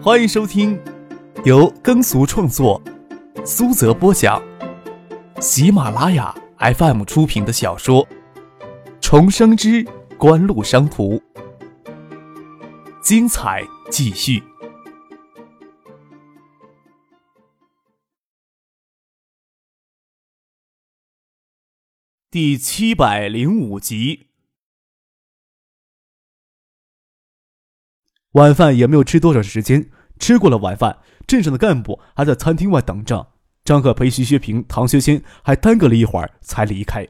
欢迎收听由耕俗创作、苏泽播讲、喜马拉雅 FM 出品的小说《重生之官路商途》，精彩继续，第七百零五集。晚饭也没有吃多少时间，吃过了晚饭，镇上的干部还在餐厅外等着。张克陪徐学平、唐学谦还耽搁了一会儿才离开。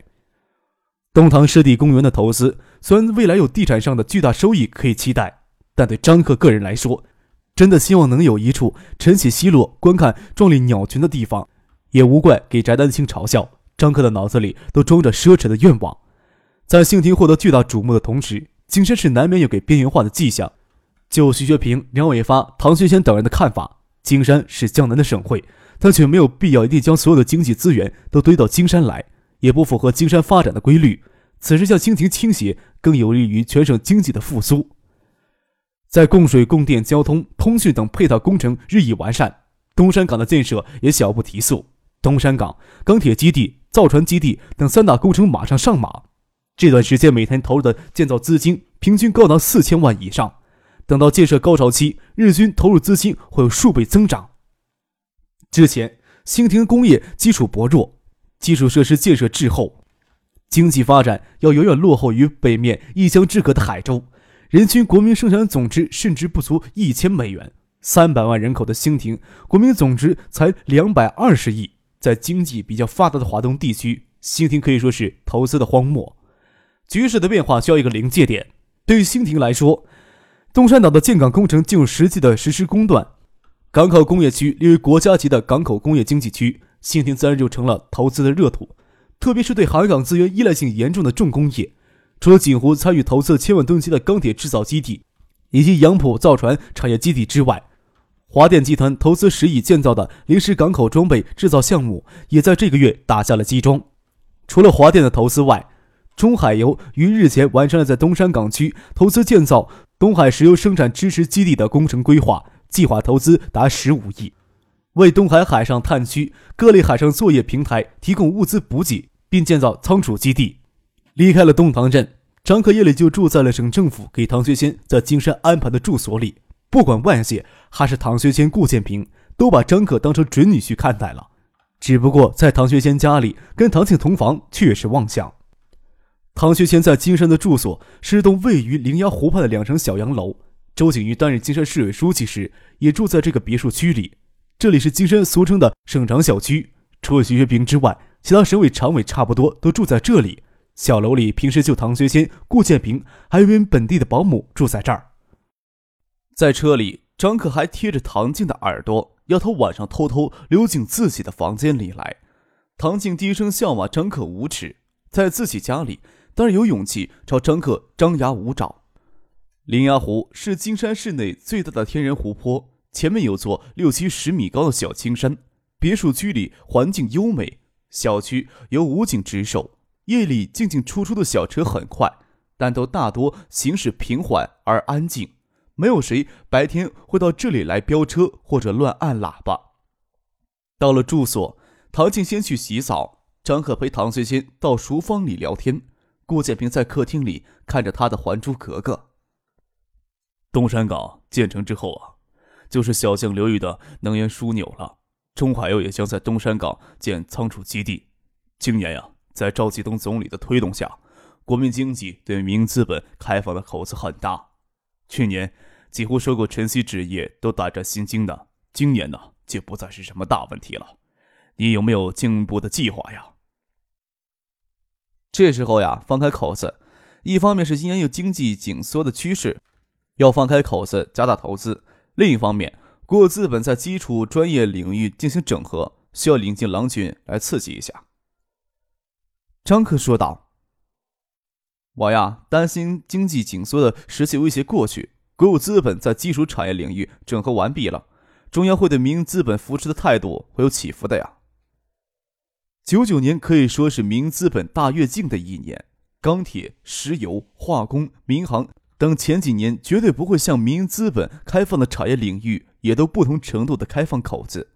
东塘湿地公园的投资虽然未来有地产上的巨大收益可以期待，但对张克个人来说，真的希望能有一处晨起西落、观看壮丽鸟群的地方，也无怪给翟丹青嘲笑。张克的脑子里都装着奢侈的愿望。在兴亭获得巨大瞩目的同时，金山市难免有给边缘化的迹象。就徐学平、梁伟发、唐学谦等人的看法，金山是江南的省会，但却没有必要一定将所有的经济资源都堆到金山来，也不符合金山发展的规律。此时向清廷倾斜，更有利于全省经济的复苏。在供水、供电、交通、通讯等配套工程日益完善，东山港的建设也小步提速。东山港、钢铁基地、造船基地等三大工程马上上马，这段时间每天投入的建造资金平均高达四千万以上。等到建设高潮期，日均投入资金会有数倍增长。之前，兴亭工业基础薄弱，基础设施建设滞后，经济发展要远远落后于北面一江之隔的海州。人均国民生产总值甚至不足一千美元，三百万人口的兴亭，国民总值才两百二十亿。在经济比较发达的华东地区，兴亭可以说是投资的荒漠。局势的变化需要一个临界点，对于兴亭来说。东山岛的建港工程进入实际的实施工段，港口工业区列为国家级的港口工业经济区，兴亭自然就成了投资的热土。特别是对海港资源依赖性严重的重工业，除了锦湖参与投资千万吨级的钢铁制造基地，以及杨浦造船产业基地之外，华电集团投资十亿建造的临时港口装备制造项目，也在这个月打下了基桩。除了华电的投资外，中海油于日前完成了在东山港区投资建造。东海石油生产支持基地的工程规划计划投资达十五亿，为东海海上探区各类海上作业平台提供物资补给，并建造仓储基地。离开了东塘镇，张可夜里就住在了省政府给唐学谦在金山安排的住所里。不管外界还是唐学谦、顾建平，都把张可当成准女婿看待了。只不过在唐学谦家里跟唐庆同房，却是妄想。唐学谦在金山的住所是栋位于灵崖湖畔的两层小洋楼。周景瑜担任金山市委书记时，也住在这个别墅区里。这里是金山俗称的省长小区。除了徐学平之外，其他省委常委差不多都住在这里。小楼里平时就唐学谦、顾建平，还有一名本地的保姆住在这儿。在车里，张可还贴着唐静的耳朵，要他晚上偷偷溜进自己的房间里来。唐静低声笑骂张可无耻，在自己家里。当然有勇气朝张克张牙舞爪。灵崖湖是金山市内最大的天然湖泊，前面有座六七十米高的小青山。别墅区里环境优美，小区由武警值守。夜里进进出出的小车很快，但都大多行驶平缓而安静，没有谁白天会到这里来飙车或者乱按喇叭。到了住所，唐静先去洗澡，张克陪唐学谦到书房里聊天。顾建平在客厅里看着他的《还珠格格》。东山港建成之后啊，就是小江流域的能源枢纽了。中海油也将在东山港建仓储基地。今年呀，在赵继东总理的推动下，国民经济对民营资本开放的口子很大。去年几乎收购晨曦纸业都胆战心惊的，今年呢就不再是什么大问题了。你有没有进一步的计划呀？这时候呀，放开口子，一方面是今年有经济紧缩的趋势，要放开口子加大投资；另一方面，国有资本在基础专业领域进行整合，需要领进狼群来刺激一下。张克说道：“我呀，担心经济紧缩的时期威胁过去，国有资本在基础产业领域整合完毕了，中央会对民营资本扶持的态度会有起伏的呀。”九九年可以说是民营资本大跃进的一年，钢铁、石油、化工、民航等前几年绝对不会向民营资本开放的产业领域也都不同程度的开放口子。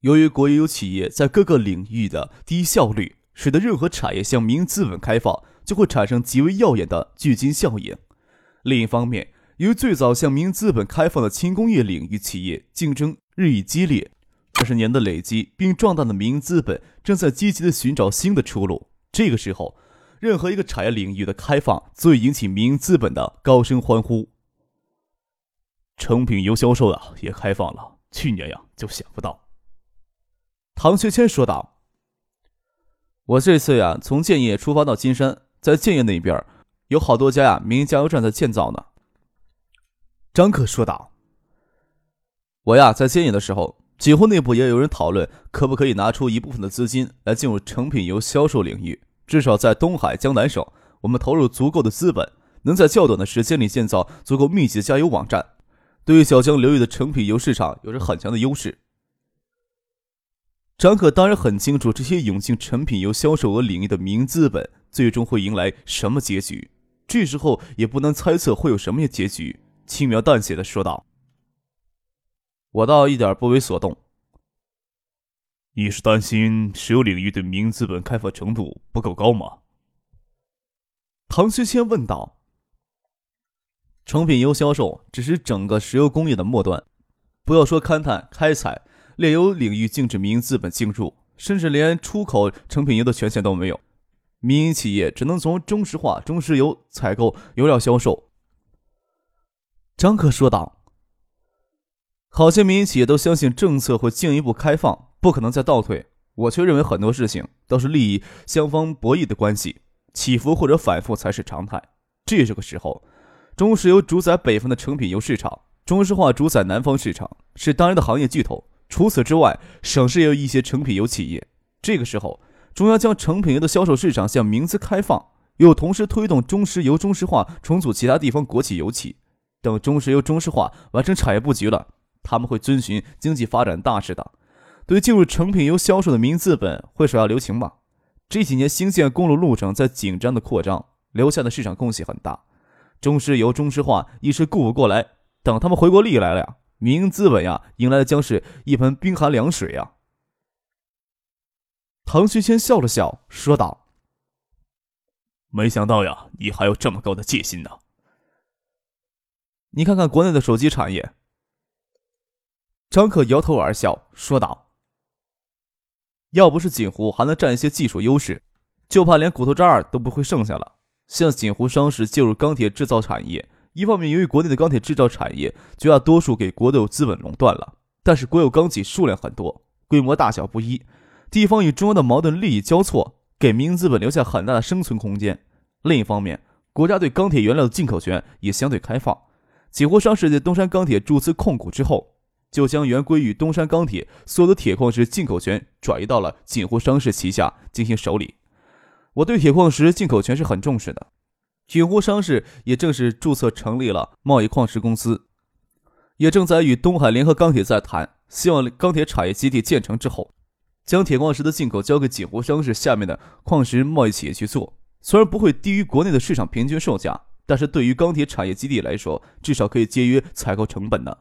由于国有企业在各个领域的低效率，使得任何产业向民营资本开放就会产生极为耀眼的聚金效应。另一方面，由于最早向民营资本开放的轻工业领域企业竞争日益激烈，二十年的累积并壮大的民营资本正在积极的寻找新的出路。这个时候，任何一个产业领域的开放，足以引起民营资本的高声欢呼。成品油销售啊，也开放了。去年呀，就想不到。唐学谦说道：“我这次呀，从建业出发到金山，在建业那边，有好多家呀民营加油站在建造呢。”张克说道：“我呀，在建业的时候，几乎内部也有人讨论，可不可以拿出一部分的资金来进入成品油销售领域。至少在东海、江南省，我们投入足够的资本，能在较短的时间里建造足够密集的加油网站。”对于小江流域的成品油市场有着很强的优势。张可当然很清楚，这些涌进成品油销售额领域的民营资本最终会迎来什么结局。这时候也不能猜测会有什么结局，轻描淡写的说道：“我倒一点不为所动。你是担心石油领域对民营资本开发程度不够高吗？”唐学谦问道。成品油销售只是整个石油工业的末端，不要说勘探、开采、炼油领域禁止民营资本进入，甚至连出口成品油的权限都没有。民营企业只能从中石化、中石油采购油料销售。张克说道：“好些民营企业都相信政策会进一步开放，不可能再倒退。我却认为很多事情都是利益相方博弈的关系，起伏或者反复才是常态。这是个时候。”中石油主宰北方的成品油市场，中石化主宰南方市场，是当然的行业巨头。除此之外，省市也有一些成品油企业。这个时候，中央将成品油的销售市场向民资开放，又同时推动中石油、中石化重组其他地方国企油企。等中石油、中石化完成产业布局了，他们会遵循经济发展大势的，对进入成品油销售的民营资本会手下留情吧。这几年新建公路路程在紧张的扩张，留下的市场空隙很大。中石油、中石化一时顾不过来，等他们回过力来了呀，民营资本呀，迎来的将是一盆冰寒凉水呀。唐学谦笑了笑，说道：“没想到呀，你还有这么高的戒心呢。你看看国内的手机产业。”张可摇头而笑，说道：“要不是锦湖还能占一些技术优势，就怕连骨头渣儿都不会剩下了。”像锦湖商事介入钢铁制造产业，一方面由于国内的钢铁制造产业绝大多数给国有资本垄断了，但是国有钢企数量很多，规模大小不一，地方与中央的矛盾利益交错，给民营资本留下很大的生存空间。另一方面，国家对钢铁原料的进口权也相对开放。锦湖商事在东山钢铁注资控股之后，就将原归于东山钢铁所有的铁矿石进口权转移到了锦湖商事旗下进行手里。我对铁矿石进口权是很重视的，锦湖商事也正式注册成立了贸易矿石公司，也正在与东海联合钢铁在谈，希望钢铁产业基地建成之后，将铁矿石的进口交给锦湖商事下面的矿石贸易企业去做。虽然不会低于国内的市场平均售价，但是对于钢铁产业基地来说，至少可以节约采购成本呢。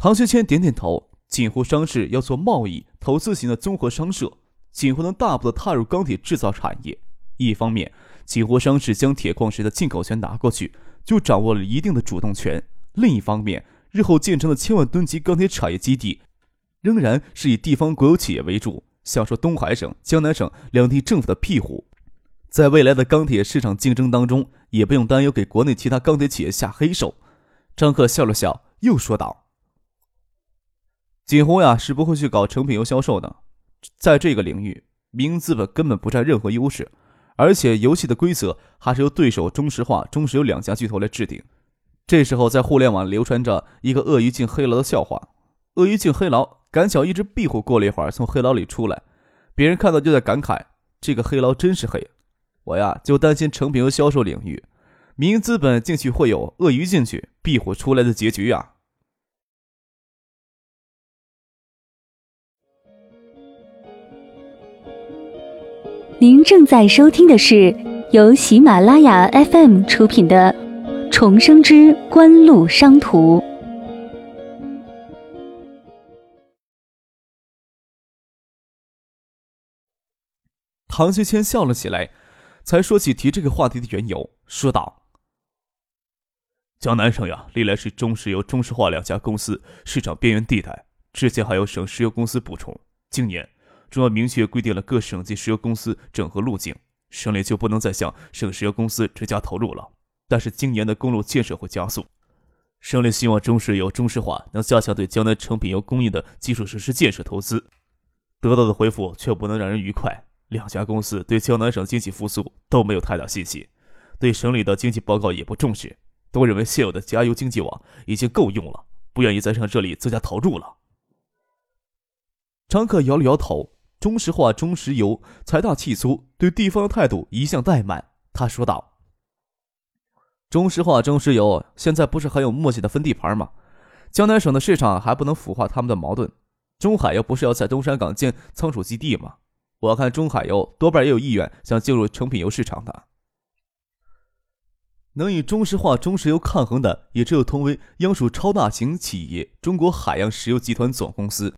唐学谦点点头，锦湖商事要做贸易投资型的综合商社。锦湖能大步的踏入钢铁制造产业，一方面，锦湖商事将铁矿石的进口权拿过去，就掌握了一定的主动权；另一方面，日后建成的千万吨级钢铁产业基地，仍然是以地方国有企业为主，享受东海省、江南省两地政府的庇护，在未来的钢铁市场竞争当中，也不用担忧给国内其他钢铁企业下黑手。张克笑了笑，又说道：“锦湖呀，是不会去搞成品油销售的。”在这个领域，民营资本根本不占任何优势，而且游戏的规则还是由对手中石化、中石油两家巨头来制定。这时候，在互联网流传着一个鳄鱼进黑牢的笑话：鳄鱼进黑牢，赶巧一只壁虎过了一会儿从黑牢里出来，别人看到就在感慨：“这个黑牢真是黑。”我呀，就担心成品油销售领域，民营资本进去会有鳄鱼进去、壁虎出来的结局呀。您正在收听的是由喜马拉雅 FM 出品的重生之官路商途。唐学谦笑了起来，才说起提这个话题的缘由说道。江南省呀，历来是中石油、中石化两家公司市场边缘地带，至今还有省石油公司补充，今年。中央明确规定了各省级石油公司整合路径，省里就不能再向省石油公司直接投入了。但是今年的公路建设会加速。”省里希望中石油、中石化能加强对江南成品油供应的基础设施建设投资，得到的回复却不能让人愉快。两家公司对江南省经济复苏都没有太大信心，对省里的经济报告也不重视，都认为现有的加油经济网已经够用了，不愿意再向这里增加投入了。张克摇了摇头，中石化、中石油财大气粗，对地方的态度一向怠慢。他说道。中石化、中石油现在不是很有默契的分地盘吗？江南省的市场还不能腐化他们的矛盾。中海油不是要在东山港建仓储基地吗？我看中海油多半也有意愿想进入成品油市场的。能与中石化、中石油抗衡的，也只有同为央属超大型企业中国海洋石油集团总公司。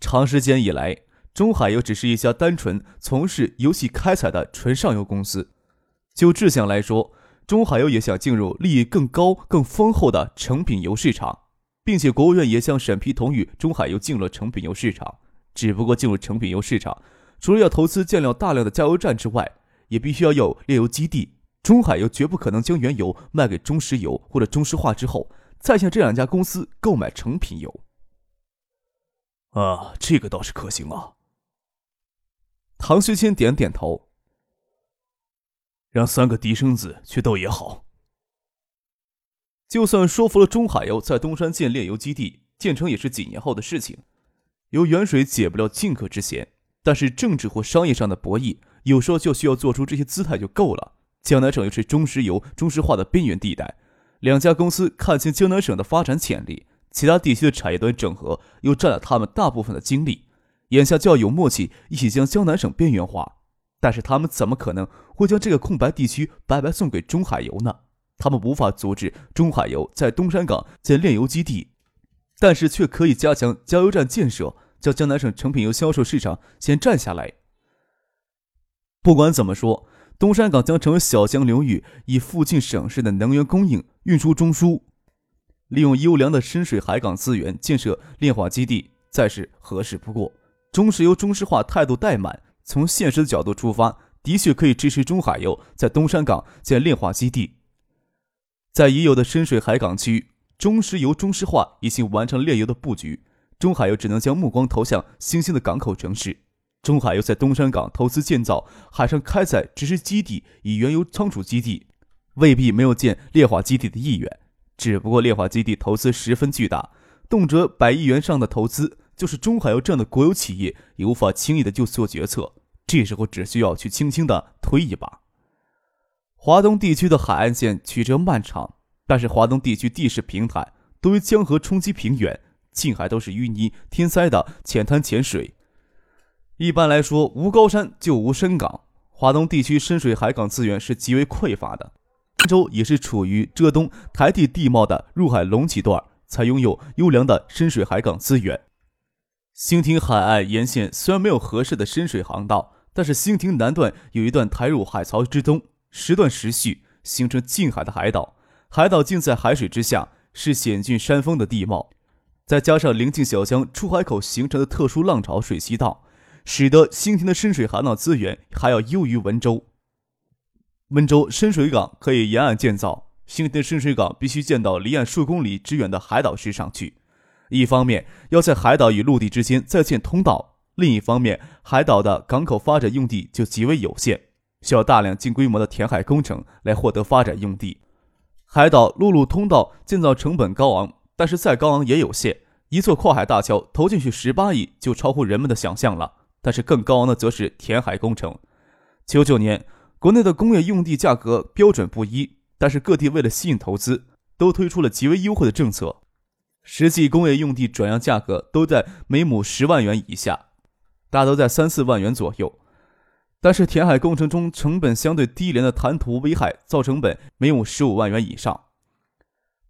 长时间以来，中海油只是一家单纯从事油气开采的纯上游公司。就志向来说，中海油也想进入利益更高、更丰厚的成品油市场，并且国务院也向审批同意中海油进入成品油市场。只不过进入成品油市场，除了要投资建了大量的加油站之外，也必须要有炼油基地。中海油绝不可能将原油卖给中石油或者中石化之后，再向这两家公司购买成品油。啊，这个倒是可行啊。唐学谦点点头。让三个嫡生子去斗也好。就算说服了中海油在东山建炼油基地，建成也是几年后的事情。由远水解不了近渴之嫌，但是政治或商业上的博弈，有时候就需要做出这些姿态就够了。江南省又是中石油、中石化的边缘地带，两家公司看清江南省的发展潜力，其他地区的产业端整合又占了他们大部分的精力，眼下就要有默契，一起将江南省边缘化。但是他们怎么可能会将这个空白地区白白送给中海油呢？他们无法阻止中海油在东山港建炼油基地，但是却可以加强加油站建设，将江南省成品油销售市场先占下来。不管怎么说，东山港将成为小江流域以附近省市的能源供应运输中枢，利用优良的深水海港资源建设炼化基地，再是合适不过。中石油、中石化态度怠慢。从现实的角度出发，的确可以支持中海油在东山港建炼化基地。在已有的深水海港区，中石油、中石化已经完成炼油的布局，中海油只能将目光投向新兴的港口城市。中海油在东山港投资建造海上开采直施基地以原油仓储基地，未必没有建炼化基地的意愿。只不过炼化基地投资十分巨大，动辄百亿元上的投资。就是中海油这样的国有企业也无法轻易的就做决策，这时候只需要去轻轻的推一把。华东地区的海岸线曲折漫长，但是华东地区地势平坦，多为江河冲击平原，近海都是淤泥天塞的浅滩浅水。一般来说，无高山就无深港，华东地区深水海港资源是极为匮乏的。温州也是处于浙东台地地貌的入海隆起段，才拥有优良的深水海港资源。兴亭海岸沿线虽然没有合适的深水航道，但是兴亭南段有一段抬入海槽之东，时断时续，形成近海的海岛。海岛近在海水之下，是险峻山峰的地貌，再加上临近小江出海口形成的特殊浪潮水渠道，使得兴亭的深水航道资源还要优于温州。温州深水港可以沿岸建造，兴亭的深水港必须建到离岸数公里之远的海岛之上去。一方面要在海岛与陆地之间再建通道，另一方面海岛的港口发展用地就极为有限，需要大量近规模的填海工程来获得发展用地。海岛陆路通道建造成本高昂，但是再高昂也有限。一座跨海大桥投进去十八亿就超乎人们的想象了，但是更高昂的则是填海工程。九九年，国内的工业用地价格标准不一，但是各地为了吸引投资，都推出了极为优惠的政策。实际工业用地转让价格都在每亩十万元以下，大都在三四万元左右。但是填海工程中成本相对低廉的滩涂危害，造成本每亩十五万元以上。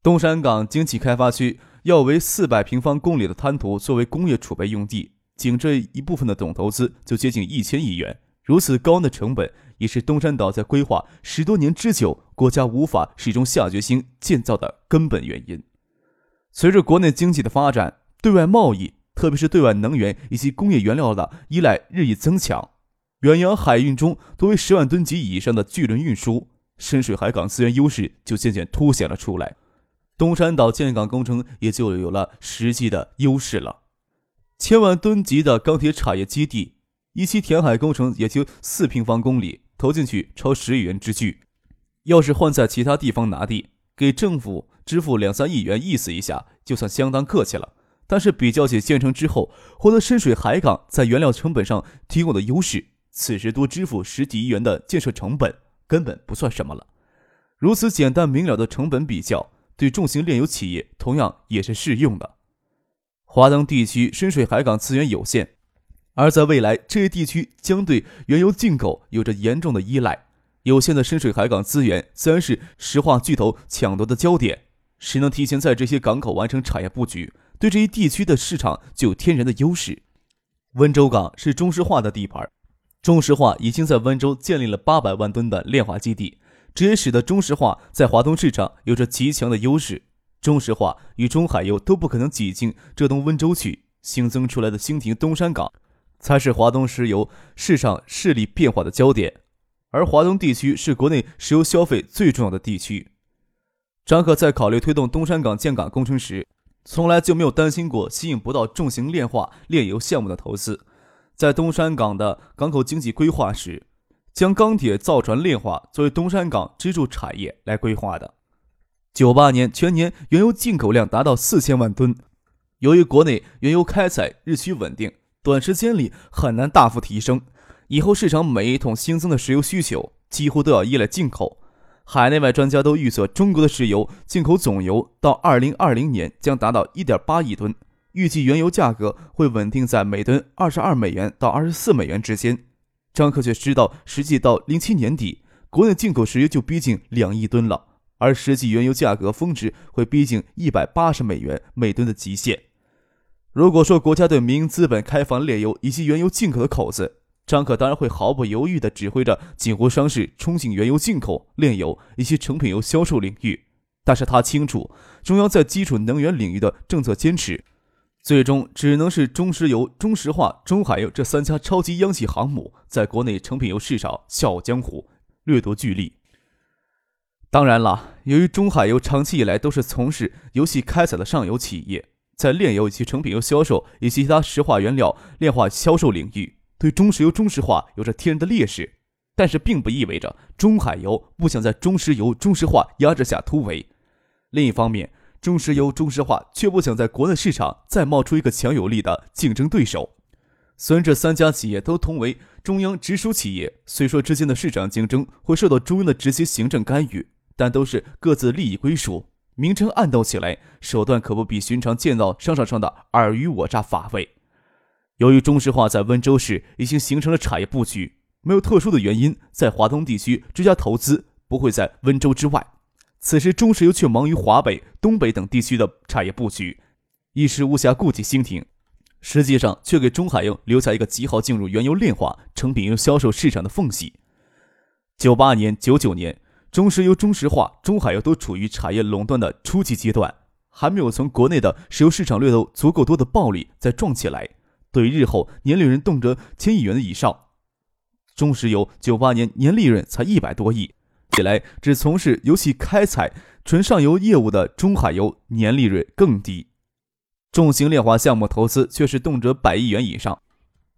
东山港经济开发区要为四百平方公里的滩涂作为工业储备用地，仅这一部分的总投资就接近一千亿元，如此高昂的成本，也是东山岛在规划十多年之久，国家无法始终下决心建造的根本原因。随着国内经济的发展，对外贸易，特别是对外能源以及工业原料的依赖日益增强，远洋海运中多为十万吨级以上的巨轮运输，深水海港资源优势就渐渐凸显了出来。东山岛建港工程也就有了实际的优势了，千万吨级的钢铁产业基地。一期填海工程也就四平方公里，投进去超十亿元之巨。要是换在其他地方拿地，给政府支付两三亿元，意思一下就算相当客气了。但是比较起建成之后获得深水海港在原料成本上提供的优势，此时多支付十几亿元的建设成本根本不算什么了。如此简单明了的成本比较，对重型炼油企业同样也是适用的。华东地区深水海港资源有限。而在未来，这一地区将对原油进口有着严重的依赖。有限的深水海港资源自然是石化巨头抢夺的焦点。谁能提前在这些港口完成产业布局，对这一地区的市场就有天然的优势。温州港是中石化的地盘，中石化已经在温州建立了八百万吨的炼化基地，这也使得中石化在华东市场有着极强的优势。中石化与中海油都不可能挤进浙东温州去，新增出来的兴亭东山港。才是华东石油市场势力变化的焦点，而华东地区是国内石油消费最重要的地区。张可在考虑推动东山港建港工程时，从来就没有担心过吸引不到重型炼化炼油项目的投资。在东山港的港口经济规划时，将钢铁造船炼化作为东山港支柱产业来规划的。九八年全年原油进口量达到四千万吨，由于国内原油开采日趋稳定。短时间里很难大幅提升，以后市场每一桶新增的石油需求几乎都要依赖进口。海内外专家都预测，中国的石油进口总油到二零二零年将达到一点八亿吨，预计原油价格会稳定在每吨二十二美元到二十四美元之间。张克却知道，实际到零七年底，国内进口石油就逼近两亿吨了，而实际原油价格峰值会逼近一百八十美元每吨的极限。如果说国家对民营资本开放炼油以及原油进口的口子，张可当然会毫不犹豫地指挥着锦湖商事冲进原油进口、炼油以及成品油销售领域。但是他清楚，中央在基础能源领域的政策坚持，最终只能是中石油、中石化、中海油这三家超级央企航母在国内成品油市场笑傲江湖，掠夺巨利。当然了，由于中海油长期以来都是从事油气开采的上游企业。在炼油以及成品油销售以及其他石化原料炼化销售领域，对中石油、中石化有着天然的劣势，但是并不意味着中海油不想在中石油、中石化压制下突围。另一方面，中石油、中石化却不想在国内市场再冒出一个强有力的竞争对手。虽然这三家企业都同为中央直属企业，虽说之间的市场竞争会受到中央的直接行政干预，但都是各自利益归属。明争暗斗起来，手段可不比寻常建造商场上的尔虞我诈乏味。由于中石化在温州市已经形成了产业布局，没有特殊的原因，在华东地区追加投资不会在温州之外。此时，中石油却忙于华北、东北等地区的产业布局，一时无暇顾及兴亭，实际上却给中海油留下一个极好进入原油炼化、成品油销售市场的缝隙。九八年、九九年。中石油、中石化、中海油都处于产业垄断的初级阶段，还没有从国内的石油市场掠夺足够多的暴利再壮起来。对日后年利润动辄千亿元以上，中石油九八年年利润才一百多亿，起来只从事油气开采、纯上游业务的中海油年利润更低。重型炼化项目投资却是动辄百亿元以上，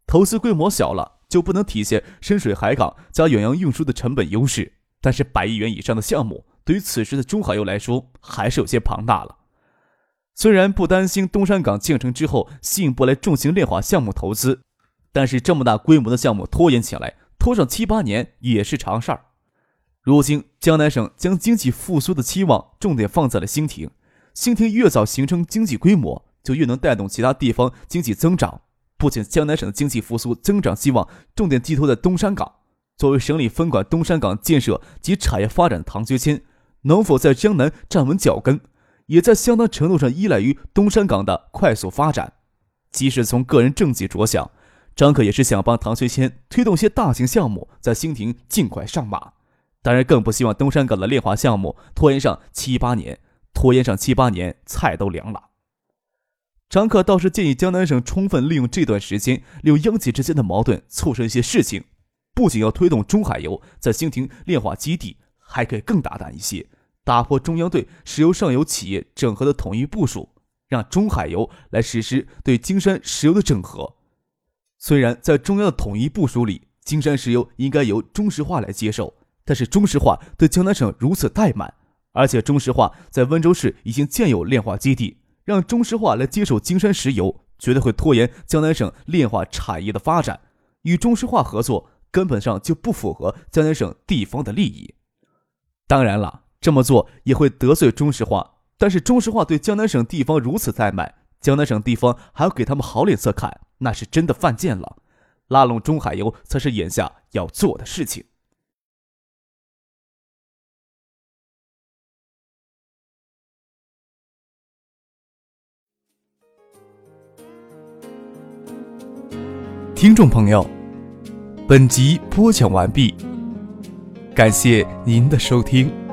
投资规模小了就不能体现深水海港加远洋运输的成本优势。但是百亿元以上的项目，对于此时的中海油来说，还是有些庞大了。虽然不担心东山港建成之后吸引不来重型炼化项目投资，但是这么大规模的项目拖延起来，拖上七八年也是常事儿。如今江南省将经济复苏的期望重点放在了兴亭，兴亭越早形成经济规模，就越能带动其他地方经济增长。不仅江南省的经济复苏增长希望重点寄托在东山港。作为省里分管东山港建设及产业发展的唐学谦，能否在江南站稳脚跟，也在相当程度上依赖于东山港的快速发展。即使从个人政绩着想，张克也是想帮唐学谦推动些大型项目在兴亭尽快上马，当然更不希望东山港的炼化项目拖延上七八年，拖延上七八年菜都凉了。张克倒是建议江南省充分利用这段时间，利用央企之间的矛盾促成一些事情，不仅要推动中海油在兴亭炼化基地，还可以更大胆一些，打破中央对石油上游企业整合的统一部署。让中海油来实施对金山石油的整合。虽然在中央的统一部署里，金山石油应该由中石化来接受，但是中石化对江南省如此怠慢，而且中石化在温州市已经建有炼化基地，让中石化来接手金山石油，绝对会拖延江南省炼化产业的发展。与中石化合作，根本上就不符合江南省地方的利益。当然了，这么做也会得罪中石化。但是中石化对江南省地方如此怠慢，江南省地方还要给他们好脸色看，那是真的犯贱了。拉拢中海油才是眼下要做的事情。听众朋友，本集播讲完毕，感谢您的收听。